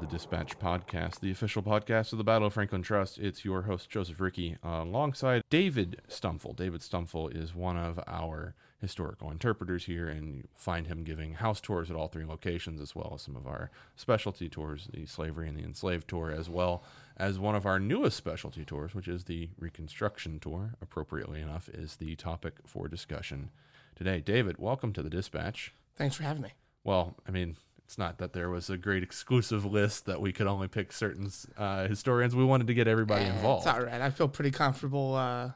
the Dispatch Podcast, the official podcast of the Battle of Franklin Trust. It's your host, Joseph Ricky, uh, alongside David Stumfel. David Stumfel is one of our historical interpreters here, and you find him giving house tours at all three locations, as well as some of our specialty tours, the Slavery and the Enslaved Tour, as well as one of our newest specialty tours, which is the Reconstruction Tour, appropriately enough, is the topic for discussion today. David, welcome to the Dispatch. Thanks for having me. Well, I mean, it's not that there was a great exclusive list that we could only pick certain uh, historians. We wanted to get everybody Eh, involved. It's all right. I feel pretty comfortable uh,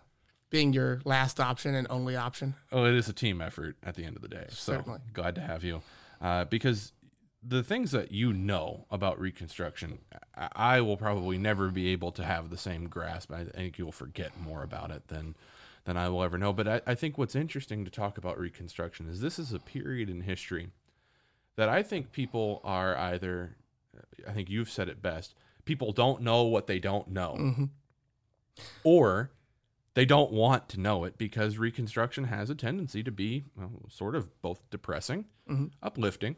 being your last option and only option. Oh, it is a team effort at the end of the day. So Certainly. glad to have you. Uh, because the things that you know about Reconstruction, I, I will probably never be able to have the same grasp. I think you'll forget more about it than than I will ever know. But I, I think what's interesting to talk about Reconstruction is this is a period in history that I think people are either, I think you've said it best, people don't know what they don't know, Mhm. or they don't want to know it because Reconstruction has a tendency to be well, sort of both depressing, Mhm. uplifting,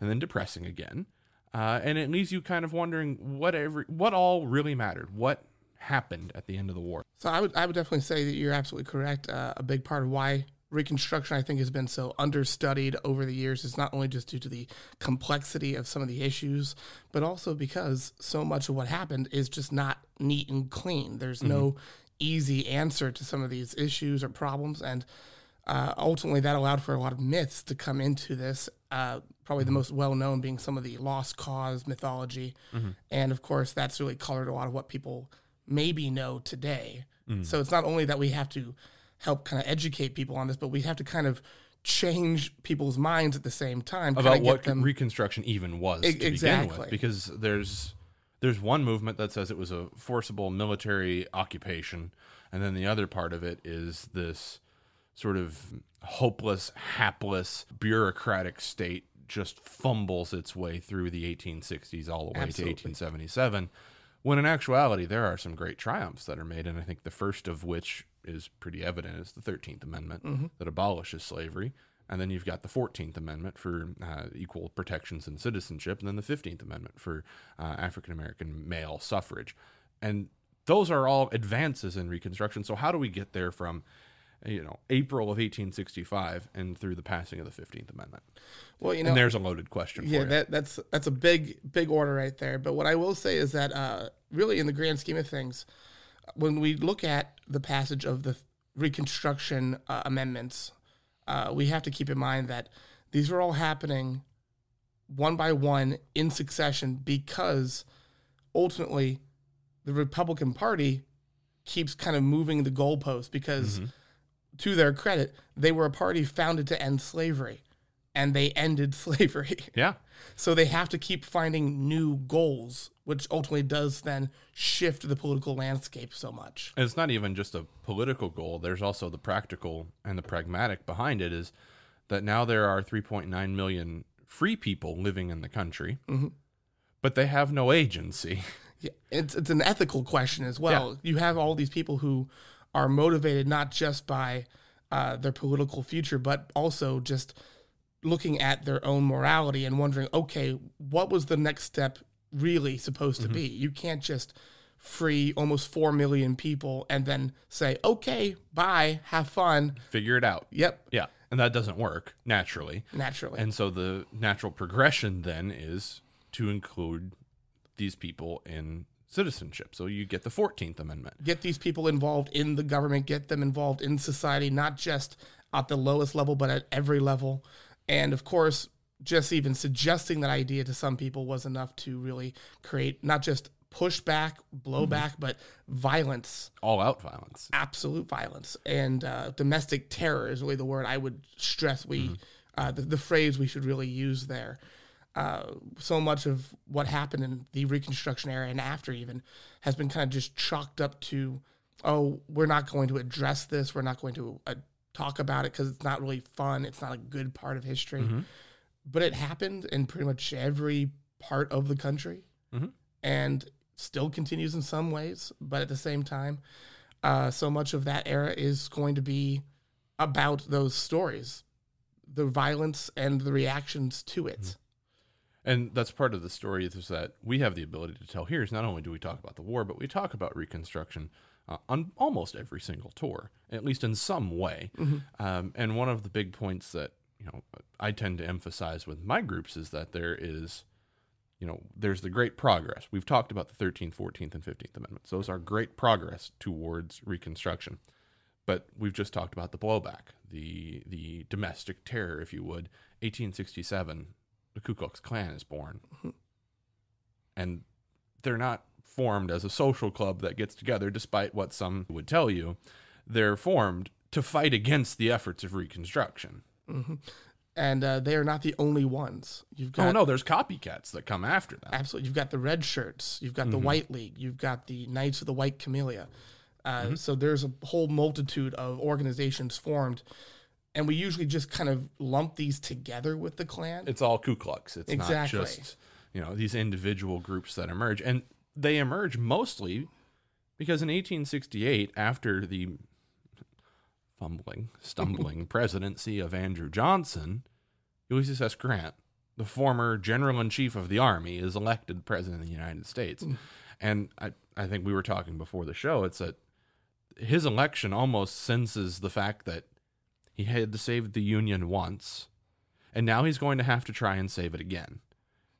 and then depressing again. Uh, and it leaves you kind of wondering what every, what all really mattered, what happened at the end of the war. So I would I would definitely say that you're absolutely correct. Uh, a big part of why Reconstruction I think has been so understudied over the years is not only just due to the complexity of some of the issues, but also because so much of what happened is just not neat and clean. There's no easy answer to some of these issues or problems, and uh, ultimately that allowed for a lot of myths to come into this. Uh, probably the most well known being some of the lost cause mythology, and of course that's really colored a lot of what people maybe know today. So it's not only that we have to help kind of educate people on this, but we have to kind of change people's minds at the same time. about what Reconstruction even was E- to begin exactly. with, because there's there's one movement that says it was a forcible military occupation, and then the other part of it is this sort of hopeless, hapless, bureaucratic state just fumbles its way through the 1860s all the way Absolutely. to 1877. When in actuality, there are some great triumphs that are made, and I think the first of which is pretty evident is the 13th Amendment that abolishes slavery. And then you've got the 14th Amendment for uh, equal protections and citizenship, and then the 15th Amendment for uh, African American male suffrage. And those are all advances in Reconstruction. So, how do we get there from, you know, April of 1865 and through the passing of the 15th Amendment? well, you know, and there's a loaded question yeah, for you. that, that's that's a big big order right there. But what I will say is that uh, really, in the grand scheme of things, when we look at the passage of the Reconstruction uh, amendments, uh, we have to keep in mind that these are all happening one by one in succession because ultimately the Republican Party keeps kind of moving the goalpost because to their credit, they were a party founded to end slavery and they ended slavery. yeah. So they have to keep finding new goals, which ultimately does then shift the political landscape so much. And it's not even just a political goal. There's also the practical and the pragmatic behind it is that now there are 3.9 million free people living in the country, but they have no agency. Yeah, it's it's an ethical question as well. You have all these people who are motivated not just by uh, their political future, but also just looking at their own morality and wondering, okay, what was the next step really supposed to mm-hmm. be? You can't just free almost four million people and then say, okay, bye, have fun. Figure it out. Yep, Yeah. And that doesn't work naturally. naturally. And so the natural progression then is to include these people in citizenship. So you get the 14th Amendment. get these people involved in the government, get them involved in society, not just at the lowest level, but at every level. And of course, just even suggesting that idea to some people was enough to really create not just pushback, blowback, but violence, All out violence. absolute violence. And uh, domestic terror is really the word I would stress we, uh, the, the phrase we should really use there uh, so much of what happened in the Reconstruction era and after even has been kind of just chalked up to, oh, we're not going to address this. We're not going to uh, talk about it because it's not really fun. It's not a good part of history. But it happened in pretty much every part of the country Mhm. and still continues in some ways. But at the same time, uh, so much of that era is going to be about those stories, the violence and the reactions to it. And that's part of the story is that we have the ability to tell here is not only do we talk about the war, but we talk about Reconstruction uh, on almost every single tour, at least in some way. Um, and one of the big points that you know I tend to emphasize with my groups is that there is, you know, there's the great progress. We've talked about the 13th, 14th, and 15th Amendments. Those are great progress towards Reconstruction. But we've just talked about the blowback, the the domestic terror, if you would. 1867, the Ku Klux Klan is born, and they're not formed as a social club that gets together, despite what some would tell you. They're formed to fight against the efforts of Reconstruction. And uh, they are not the only ones. You've got oh no, there's copycats that come after them. Absolutely. You've got the Red Shirts, you've got the White League, you've got the Knights of the White Camellia. Uh, So there's a whole multitude of organizations formed. And we usually just kind of lump these together with the Klan. It's all Ku Klux. It's Exactly. not just you know these individual groups that emerge, and they emerge mostly because in 1868, after the fumbling, stumbling presidency of Andrew Johnson, Ulysses S. Grant, the former general in chief of the army, is elected president of the United States. Mm. And I, I think we were talking before the show. It's that his election almost senses the fact that he had to save the Union once, and now he's going to have to try and save it again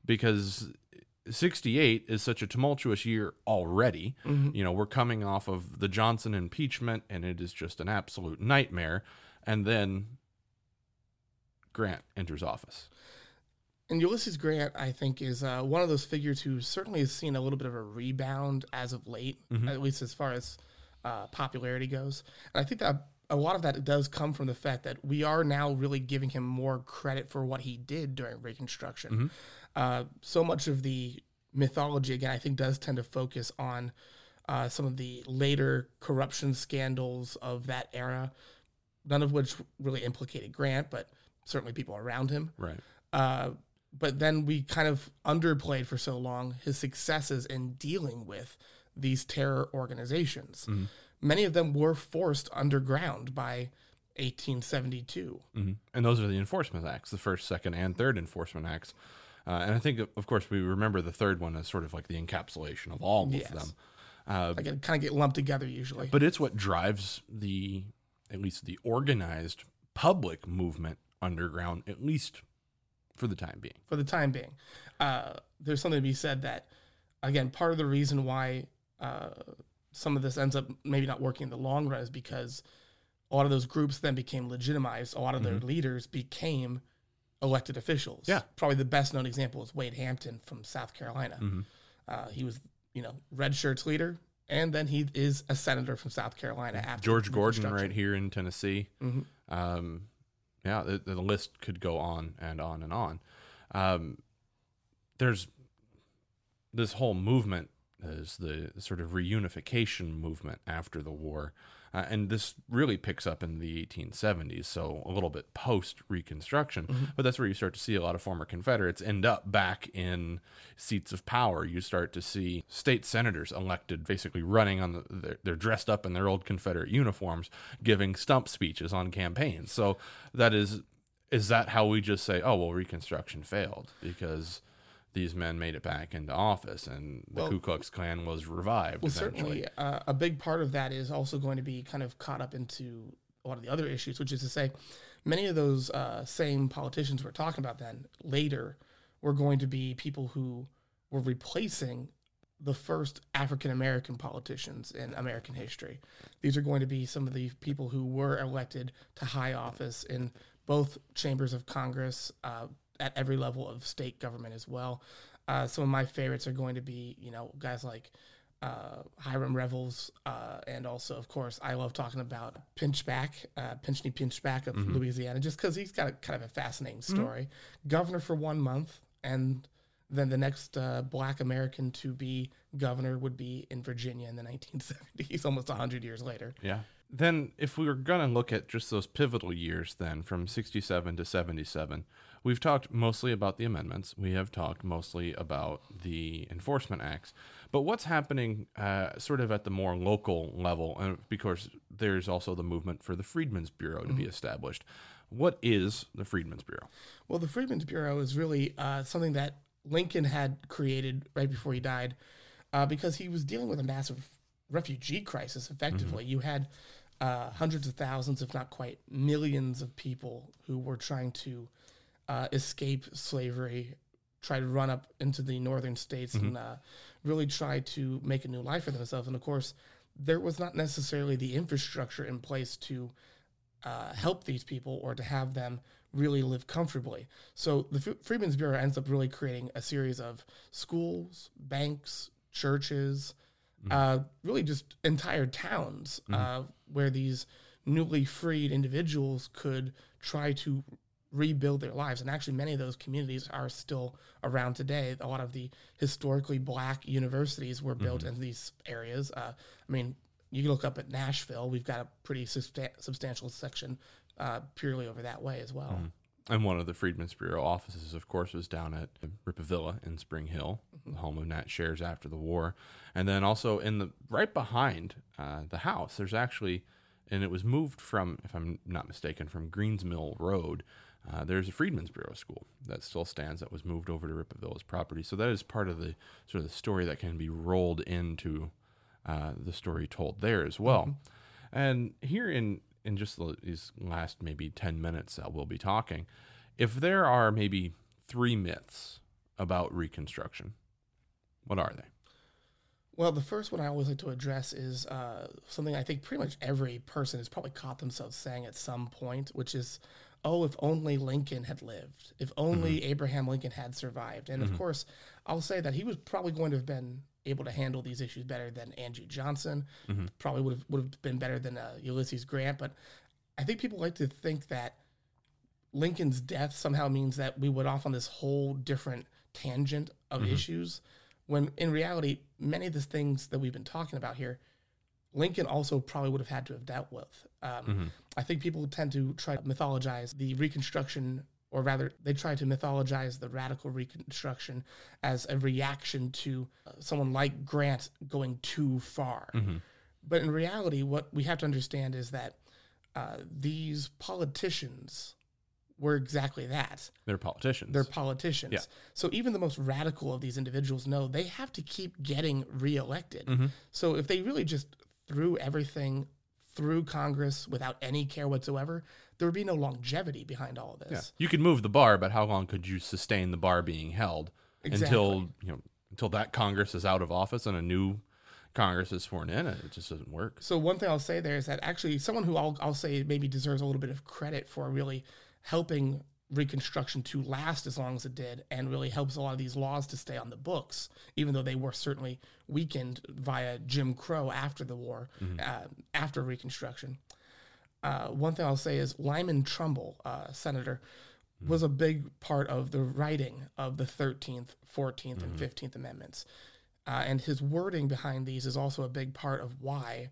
because 68 is such a tumultuous year already. You know, we're coming off of the Johnson impeachment, and it is just an absolute nightmare. And then Grant enters office. And Ulysses Grant, I think, is uh, one of those figures who certainly has seen a little bit of a rebound as of late, at least as far as uh, popularity goes. And I think that a lot of that does come from the fact that we are now really giving him more credit for what he did during Reconstruction. Uh, so much of the mythology, again, I think, does tend to focus on uh, some of the later corruption scandals of that era, none of which really implicated Grant, but certainly people around him. Right. Uh, but then we kind of underplayed for so long his successes in dealing with these terror organizations. Many of them were forced underground by 1872. hmm And those are the enforcement acts, the first, second, and third enforcement acts. Uh, and I think, of course, we remember the third one as sort of like the encapsulation of all Yes. of them. Uh, it kind of get lumped together usually. but it's what drives the, at least the organized public movement underground, at least for the time being. for the time being. Uh, there's something to be said that, again, part of the reason why uh, some of this ends up maybe not working in the long run is because a lot of those groups then became legitimized. A lot of their leaders became elected officials. Yeah. Probably the best known example is Wade Hampton from South Carolina. Uh, he was, you know, red shirts leader. And then he is a senator from South Carolina after George Gordon, right here in Tennessee. Mhm. Um, yeah, the, the list could go on and on and on. Um, there's this whole movement is the sort of reunification movement after the war. Uh, and this really picks up in the 1870s, so a little bit post Reconstruction. But that's where you start to see a lot of former Confederates end up back in seats of power. You start to see state senators elected, basically running on the. They're, they're dressed up in their old Confederate uniforms, giving stump speeches on campaigns. So that is, is that how we just say, oh well, Reconstruction failed because these men made it back into office and the Well- Ku Klux Klan was revived? Well, certainly, uh, a big part of that is also going to be kind of caught up into a lot of the other issues, which is to say, many of those uh, same politicians we're talking about then later were going to be people who were replacing the first African American politicians in American history. These are going to be some of the people who were elected to high office in both chambers of Congress, uh, at every level of state government as well. Uh, some of my favorites are going to be, you know, guys like uh, Hiram Revels, uh, and also, of course, I love talking about Pinchback, uh, Pinckney Pinchback of Louisiana, just because he's got a kind of a fascinating story. Governor for one month, and then the next uh, Black American to be governor would be in Virginia in the 1970s, almost 100 years later. Yeah. Then, if we were going to look at just those pivotal years, then from 67 to 77, we've talked mostly about the amendments. We have talked mostly about the enforcement acts. But what's happening uh, sort of at the more local level? And because there's also the movement for the Freedmen's Bureau to be established. What is the Freedmen's Bureau? Well, the Freedmen's Bureau is really uh, something that Lincoln had created right before he died, uh, because he was dealing with a massive refugee crisis. Effectively, you had uh, hundreds of thousands, if not quite millions, of people who were trying to uh, escape slavery, try to run up into the northern states, and uh, really try to make a new life for themselves. And of course, there was not necessarily the infrastructure in place to uh, help these people or to have them really live comfortably. So the F- Freedmen's Bureau ends up really creating a series of schools, banks, churches, uh, really just entire towns uh, where these newly freed individuals could try to rebuild their lives. And actually, many of those communities are still around today. A lot of the historically black universities were built in these areas. Uh, I mean, you can look up at Nashville. We've got a pretty substan- substantial section uh, purely over that way as well. And one of the Freedmen's Bureau offices, of course, was down at Rippavilla in Spring Hill, the home of Nat Cheairs after the war. And then also in the right behind uh, the house, there's actually, and it was moved from, if I'm not mistaken, from Greensmill Road. Uh, there's a Freedmen's Bureau school that still stands that was moved over to Rippavilla's property. So that is part of the sort of the story that can be rolled into uh, the story told there as well. And here in in just these last maybe ten minutes that we'll be talking, if there are maybe three myths about Reconstruction, what are they? Well, the first one I always like to address is uh, something I think pretty much every person has probably caught themselves saying at some point, which is, oh, if only Lincoln had lived, if only Abraham Lincoln had survived. And of course, I'll say that he was probably going to have been able to handle these issues better than Andrew Johnson, probably would have, would have been better than uh, Ulysses Grant. But I think people like to think that Lincoln's death somehow means that we went off on this whole different tangent of issues, when in reality, many of the things that we've been talking about here, Lincoln also probably would have had to have dealt with. Um, I think people tend to try to mythologize the Reconstruction, or rather, they try to mythologize the radical Reconstruction as a reaction to uh, someone like Grant going too far. But in reality, what we have to understand is that uh, these politicians were exactly that. They're politicians. They're politicians. Yeah. So even the most radical of these individuals know they have to keep getting reelected. Mm-hmm. So if they really just threw everything through Congress without any care whatsoever, there would be no longevity behind all of yeah. this. You could move the bar, but how long could you sustain the bar being held until you know until that Congress is out of office and a new Congress is sworn in? It just doesn't work. So one thing I'll say there is that actually someone who I'll, I'll say maybe deserves a little bit of credit for really helping Reconstruction to last as long as it did, and really helps a lot of these laws to stay on the books, even though they were certainly weakened via Jim Crow after the war, uh, after Reconstruction. Uh, one thing I'll say is Lyman Trumbull, uh, senator, was a big part of the writing of the 13th, 14th, and 15th Amendments. Uh, and his wording behind these is also a big part of why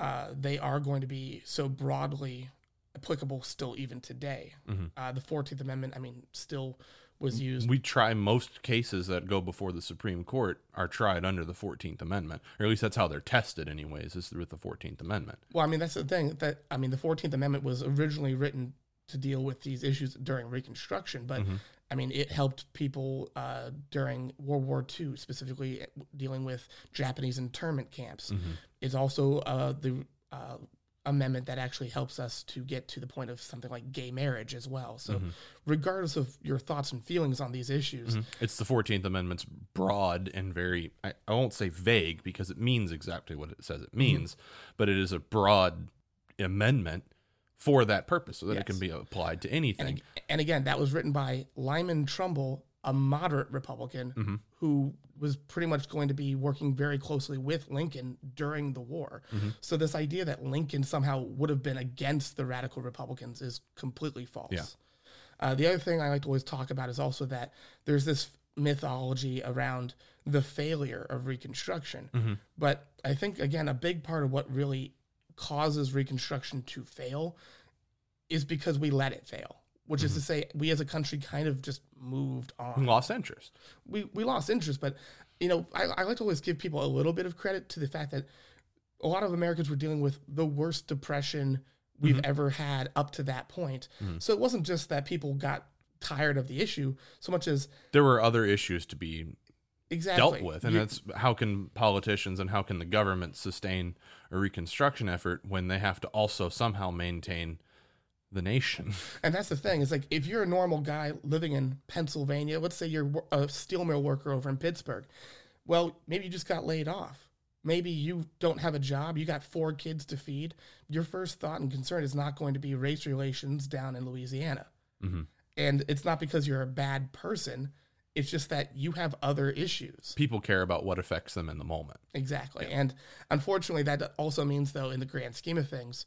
uh, they are going to be so broadly applicable still even today. Uh, the 14th Amendment, I mean, still was used. We try most cases that go before the Supreme Court are tried under the Fourteenth Amendment, or at least that's how they're tested, anyways. Is with the Fourteenth Amendment. Well, I mean, that's the thing that I mean, the Fourteenth Amendment was originally written to deal with these issues during Reconstruction, but I mean, it helped people uh, during World War II, specifically uh, dealing with Japanese internment camps. It's also uh, the uh, amendment that actually helps us to get to the point of something like gay marriage as well. So, mm-hmm. regardless of your thoughts and feelings on these issues, mm-hmm. It's the Fourteenth Amendment's broad and very, I, I won't say vague because it means exactly what it says it mm-hmm. means, but it is a broad amendment for that purpose so that it can be applied to anything. and again, that was written by Lyman Trumbull, a moderate Republican mm-hmm. who was pretty much going to be working very closely with Lincoln during the war. Mm-hmm. So this idea that Lincoln somehow would have been against the radical Republicans is completely false. Yeah. Uh, the other thing I like to always talk about is also that there's this mythology around the failure of Reconstruction. Mm-hmm. But I think, again, a big part of what really causes Reconstruction to fail is because we let it fail, which is to mm-hmm. say, we as a country kind of just moved on. Lost interest. We, we lost interest, but you know, I, I like to always give people a little bit of credit to the fact that a lot of Americans were dealing with the worst depression we've mm-hmm. ever had up to that point. Mm-hmm. So it wasn't just that people got tired of the issue so much as There were other issues to be exactly dealt with, and You- that's how can politicians and how can the government sustain a reconstruction effort when they have to also somehow maintain the nation. And that's the thing. It's like if you're a normal guy living in Pennsylvania, let's say you're a steel mill worker over in Pittsburgh. Well, maybe you just got laid off. Maybe you don't have a job. You got four kids to feed. Your first thought and concern is not going to be race relations down in Louisiana. Mhm. And it's not because you're a bad person. It's just that you have other issues. People care about what affects them in the moment. Exactly. And unfortunately, that also means, though, in the grand scheme of things,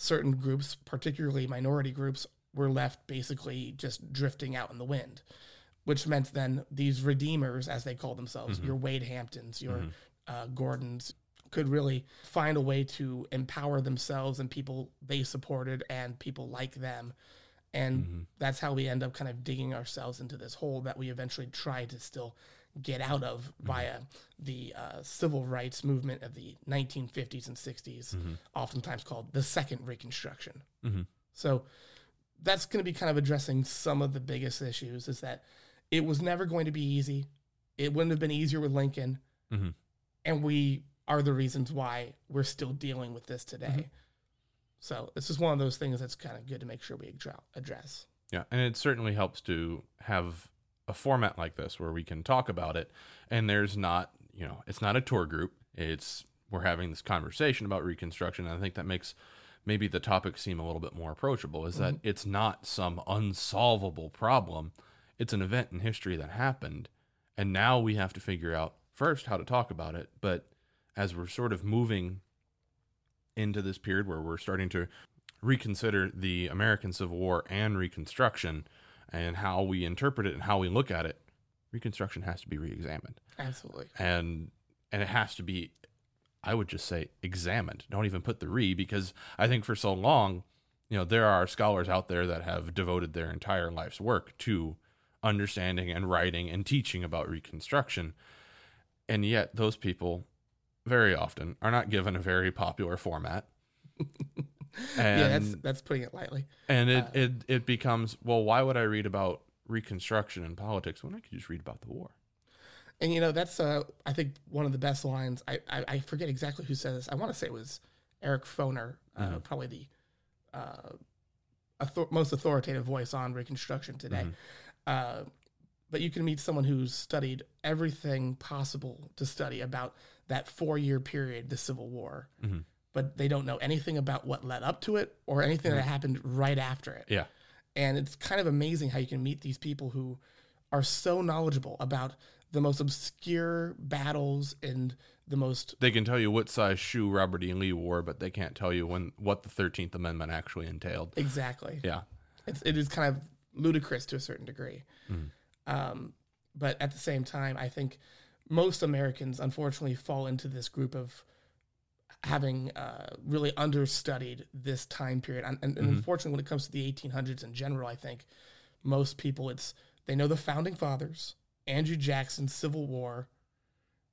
certain groups, particularly minority groups, were left basically just drifting out in the wind, which meant then these redeemers, as they call themselves, mm-hmm. your Wade Hamptons, your mm-hmm. uh, Gordons, could really find a way to empower themselves and people they supported and people like them. And mm-hmm. that's how we end up kind of digging ourselves into this hole that we eventually try to still get out of via the uh, civil rights movement of the 1950s and 60s, oftentimes called the Second Reconstruction. Mhm. So that's going to be kind of addressing some of the biggest issues is that it was never going to be easy. It wouldn't have been easier with Lincoln. Mhm. And we are the reasons why we're still dealing with this today. So this is one of those things that's kind of good to make sure we address. Yeah, and it certainly helps to have a format like this where we can talk about it and there's not, you know, it's not a tour group. It's we're having this conversation about reconstruction and I think that makes maybe the topic seem a little bit more approachable is that mm-hmm. it's not some unsolvable problem. It's an event in history that happened and now we have to figure out first how to talk about it, but as we're sort of moving into this period where we're starting to reconsider the American Civil War and Reconstruction and how we interpret it and how we look at it, Reconstruction has to be reexamined. Absolutely. And and it has to be I would just say examined. Don't even put the re because I think for so long, you know, there are scholars out there that have devoted their entire life's work to understanding and writing and teaching about Reconstruction. And yet those people very often are not given a very popular format. yeah, that's that's putting it lightly. and it, it it becomes well why would i read about reconstruction and politics when i could just read about the war And you know, that's uh I think one of the best lines. I I, I forget exactly who said this. I want to say it was Eric Foner, uh, probably the uh, author- most authoritative voice on Reconstruction today. Uh, but you can meet someone who's studied everything possible to study about that four year period, the Civil War, Mhm. But they don't know anything about what led up to it or anything that happened right after it. yeah And it's kind of amazing how you can meet these people who are so knowledgeable about the most obscure battles and the most they can tell you what size shoe robert e lee wore but they can't tell you when what the 13th amendment actually entailed exactly. yeah It's, it is kind of ludicrous to a certain degree. Um, but at the same time, I think most Americans unfortunately fall into this group of having uh, really understudied this time period. And, and, and unfortunately, when it comes to the 1800s in general, I think most people, it's they know the founding fathers, Andrew Jackson, Civil War.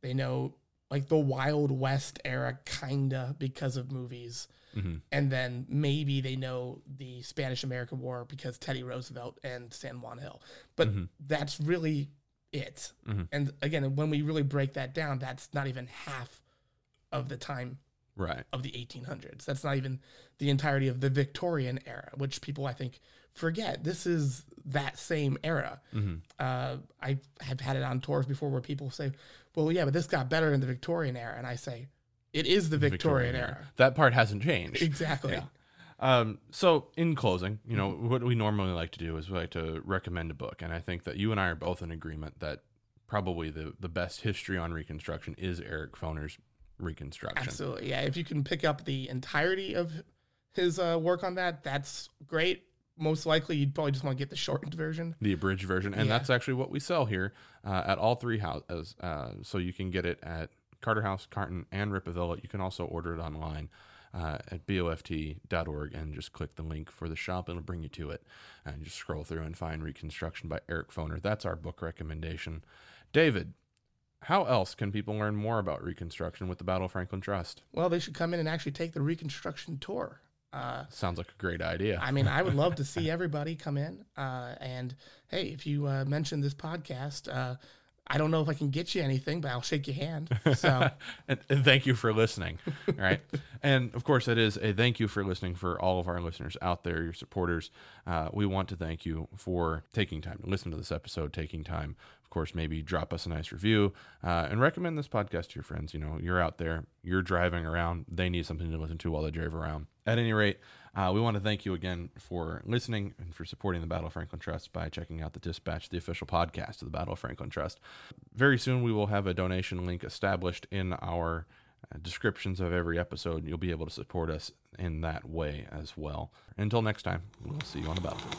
They know like the Wild West era, kinda because of movies Mhm. and then maybe they know the Spanish American War because Teddy Roosevelt and San Juan Hill. But that's really it. Mhm. And again, when we really break that down, that's not even half of the time right of the 1800s. That's not even the entirety of the Victorian era, which people I think forget. This is that same era. Uh, I have had it on tours before where people say, "Well, yeah, but this got better in the Victorian era," and I say, "It is the Victorian, era." that part hasn't changed Exactly. Yeah. Um, so in closing, you know, what we normally like to do is we like to recommend a book. And I think that you and I are both in agreement that probably the, the best history on Reconstruction is Eric Foner's Reconstruction. Absolutely. Yeah. If you can pick up the entirety of his uh, work on that, that's great. Most likely, you'd probably just want to get the shortened version. The abridged version. And Yeah. that's actually what we sell here uh, at all three houses. Uh, so you can get it at Carter House, Carnton, and Rippavilla. You can also order it online. Uh, at boft.org and just click the link for the shop. It'll bring you to it. And just scroll through and find Reconstruction by Eric Foner. That's our book recommendation. David, how else can people learn more about Reconstruction with the Battle of Franklin Trust? Well, they should come in and actually take the Reconstruction tour. Uh, Sounds like a great idea. I mean, I would love to see everybody come in. Uh, and hey, if you uh, mention this podcast, uh, I don't know if I can get you anything, but I'll shake your hand. So and, and thank you for listening. All right. and of course, it is a thank you for listening for all of our listeners out there, your supporters. Uh, we want to thank you for taking time to listen to this episode, taking time, of course, maybe drop us a nice review uh, and recommend this podcast to your friends. You know, you're out there, you're driving around, they need something to listen to while they drive around. At any rate, uh, we want to thank you again for listening and for supporting the Battle of Franklin Trust by checking out the Dispatch, the official podcast of the Battle of Franklin Trust. Very soon, we will have a donation link established in our uh, descriptions of every episode. You'll be able to support us in that way as well. Until next time, we'll see you on the battlefield.